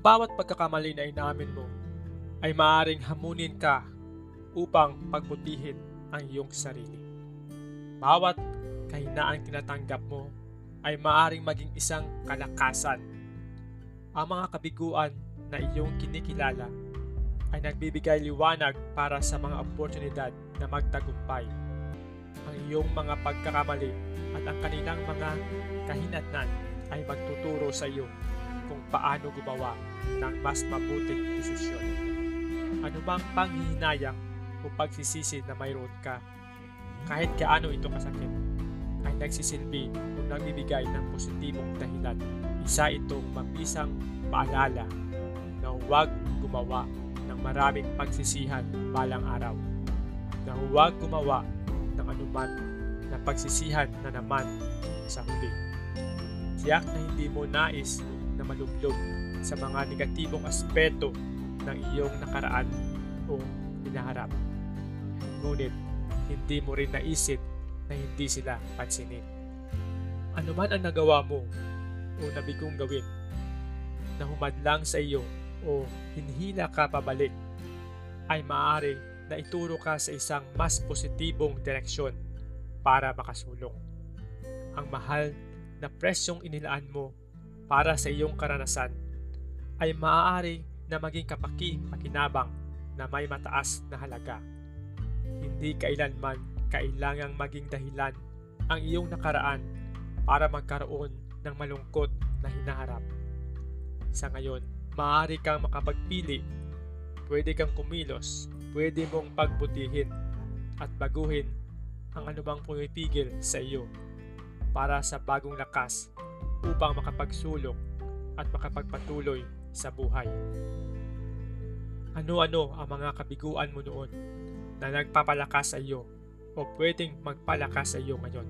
bawat pagkakamali na inamin mo ay maaring hamunin ka upang pagbutihin ang iyong sarili. Bawat kahinaan tinatanggap mo ay maaring maging isang kalakasan. Ang mga kabiguan na iyong kinikilala ay nagbibigay liwanag para sa mga oportunidad na magtagumpay. Ang iyong mga pagkakamali at ang kanilang mga kahinatnan ay magtuturo sa iyo kung paano gumawa ng mas mabuting desisyon. Bang panghihinayang o pagsisisi na mayroon ka, kahit kaano ito kasakit, ay nagsisilbi o nagbibigay ng positibong dahilan. Isa itong mabisang paalala na huwag gumawa ng maraming pagsisihan balang araw. Na huwag gumawa ng anuman na pagsisihan na naman sa huli. Tiyak na hindi mo nais na malublog sa mga negatibong aspeto ng iyong nakaraan o hinaharap. Ngunit, hindi mo rin naisip na hindi sila pansinin. Ano man ang nagawa mo o nabigong gawin na humadlang sa iyo o hinhila ka pabalik, ay maaari na ituro ka sa isang mas positibong direksyon para makasulong. Ang mahal na presyong inilaan mo para sa iyong karanasan ay maaari na maging kapaki-pakinabang na may mataas na halaga. Hindi kailanman kailangang maging dahilan ang iyong nakaraan para magkaroon ng malungkot na hinaharap. Sa ngayon, maaari kang makapagpili, pwede kang kumilos, pwede mong pagbutihin at baguhin ang anumang pumipigil sa iyo para sa bagong lakas upang makapagsulong at makapagpatuloy sa buhay. Ano-ano ang mga kabiguan mo noon na nagpapalakas sa iyo o pwedeng magpalakas sa iyo ngayon?